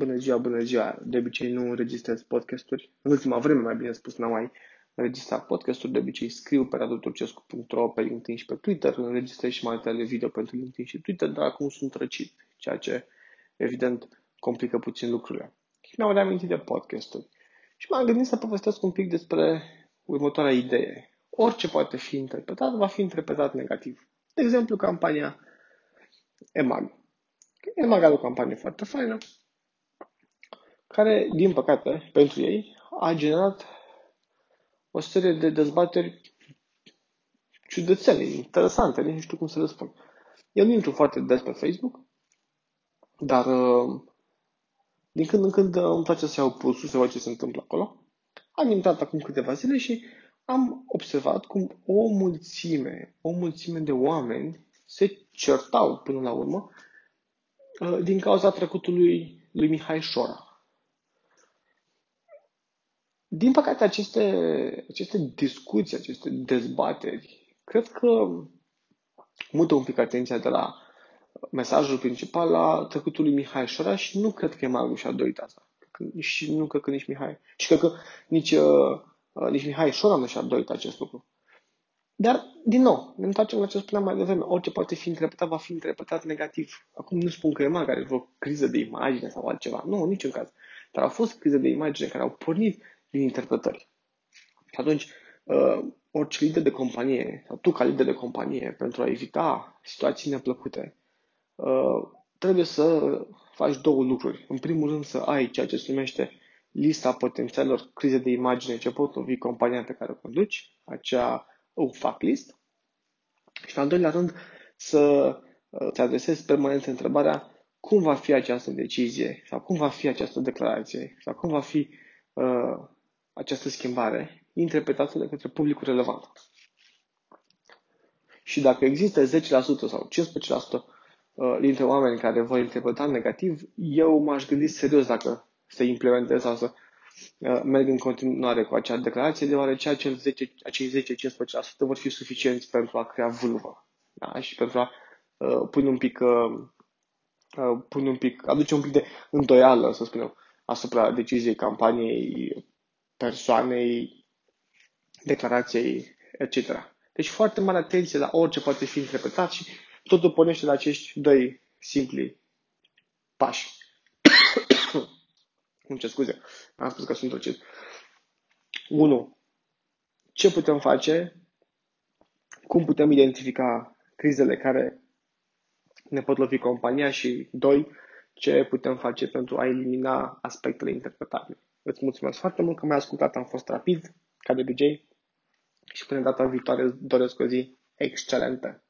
Bună ziua, bună ziua! De obicei nu înregistrez podcasturi. În ultima vreme, mai bine spus, n-am mai înregistrat podcasturi. De obicei scriu pe radoturcescu.ro, pe LinkedIn și pe Twitter. Înregistrez și materiale video pentru LinkedIn și Twitter, dar acum sunt răcit, ceea ce, evident, complică puțin lucrurile. Și mi-am reamintit de podcasturi. Și m-am gândit să povestesc un pic despre următoarea idee. Orice poate fi interpretat, va fi interpretat negativ. De exemplu, campania EMAG. EMAG are o campanie foarte faină, care, din păcate, pentru ei, a generat o serie de dezbateri ciudățene, interesante, nu știu cum să le spun. Eu nu intru foarte des pe Facebook, dar uh, din când în când uh, îmi place să iau pulsul, să văd ce se întâmplă acolo. Am intrat acum câteva zile și am observat cum o mulțime, o mulțime de oameni se certau până la urmă uh, din cauza trecutului lui Mihai Șora. Din păcate, aceste, aceste discuții, aceste dezbateri, cred că mută un pic atenția de la mesajul principal la trecutul lui Mihai Șora și nu cred că e mai și-a dorit asta. Și nu cred că nici Mihai. Și cred că nici, uh, nici Mihai Șora nu și-a dorit acest lucru. Dar, din nou, ne întoarcem la ce spuneam mai devreme. Orice poate fi interpretat, va fi interpretat negativ. Acum nu spun că e mai are vreo criză de imagine sau altceva. Nu, niciun caz. Dar au fost crize de imagine care au pornit din interpretări. Și atunci, uh, orice lider de companie, sau tu ca lider de companie, pentru a evita situații neplăcute, uh, trebuie să faci două lucruri. În primul rând să ai ceea ce se numește lista potențialelor crize de imagine ce pot lovi compania pe care o conduci, acea fac list. Și în al doilea rând să îți uh, adresezi permanent întrebarea cum va fi această decizie sau cum va fi această declarație sau cum va fi uh, această schimbare interpretată de către publicul relevant. Și dacă există 10% sau 15% uh, dintre oameni care vor interpreta negativ, eu m-aș gândi serios dacă să implementez sau să uh, merg în continuare cu acea declarație, deoarece acel 10, acei 10-15% vor fi suficienți pentru a crea vâlvă da? și pentru a uh, pune un pic, uh, uh, pune un pic, aduce un pic de îndoială, să spunem, asupra deciziei campaniei persoanei, declarației, etc. Deci foarte mare atenție la orice poate fi interpretat și totul pornește la acești doi simpli pași. Nu ce scuze, am spus că sunt răcit. 1. Ce putem face? Cum putem identifica crizele care ne pot lovi compania și, doi, ce putem face pentru a elimina aspectele interpretabile. Îți mulțumesc foarte mult că m-ai ascultat, am fost rapid, ca de obicei, și până data viitoare doresc o zi excelentă.